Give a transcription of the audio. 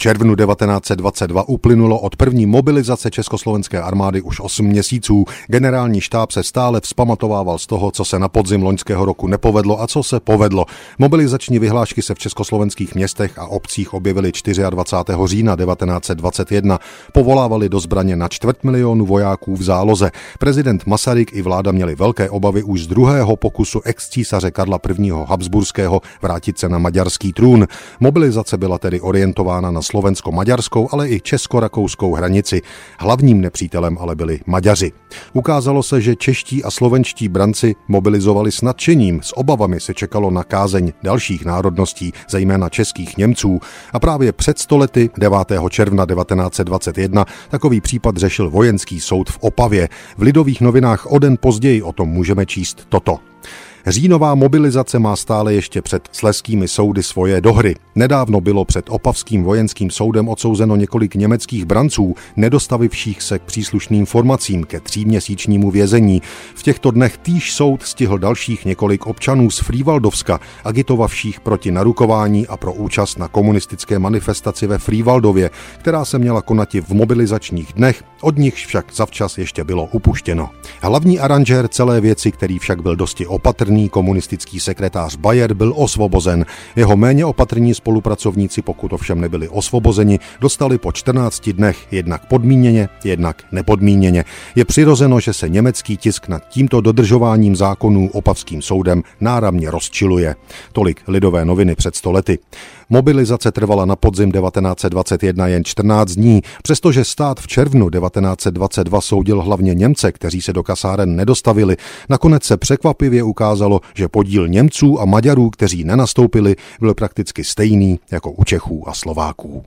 červnu 1922 uplynulo od první mobilizace československé armády už 8 měsíců. Generální štáb se stále vzpamatovával z toho, co se na podzim loňského roku nepovedlo a co se povedlo. Mobilizační vyhlášky se v československých městech a obcích objevily 24. října 1921. Povolávali do zbraně na čtvrt milionu vojáků v záloze. Prezident Masaryk i vláda měli velké obavy už z druhého pokusu ex-císaře Karla I. Habsburského vrátit se na maďarský trůn. Mobilizace byla tedy orientována na slovensko-maďarskou, ale i česko-rakouskou hranici. Hlavním nepřítelem ale byli Maďaři. Ukázalo se, že čeští a slovenští branci mobilizovali s nadšením, s obavami se čekalo na kázeň dalších národností, zejména českých Němců. A právě před stolety 9. června 1921 takový případ řešil vojenský soud v Opavě. V lidových novinách o den později o tom můžeme číst toto. Říjnová mobilizace má stále ještě před sleskými soudy svoje dohry. Nedávno bylo před Opavským vojenským soudem odsouzeno několik německých branců, nedostavivších se k příslušným formacím ke tříměsíčnímu vězení. V těchto dnech týž soud stihl dalších několik občanů z Frývaldovska, agitovavších proti narukování a pro účast na komunistické manifestaci ve Frývaldově, která se měla konati v mobilizačních dnech, od nich však zavčas ještě bylo upuštěno. Hlavní aranžér celé věci, který však byl dosti opatrný, opatrný komunistický sekretář Bayer byl osvobozen. Jeho méně opatrní spolupracovníci, pokud ovšem nebyli osvobozeni, dostali po 14 dnech jednak podmíněně, jednak nepodmíněně. Je přirozeno, že se německý tisk nad tímto dodržováním zákonů opavským soudem náramně rozčiluje. Tolik lidové noviny před stolety. Mobilizace trvala na podzim 1921 jen 14 dní, přestože stát v červnu 1922 soudil hlavně Němce, kteří se do kasáren nedostavili. Nakonec se překvapivě ukázalo, že podíl Němců a Maďarů, kteří nenastoupili, byl prakticky stejný jako u Čechů a Slováků.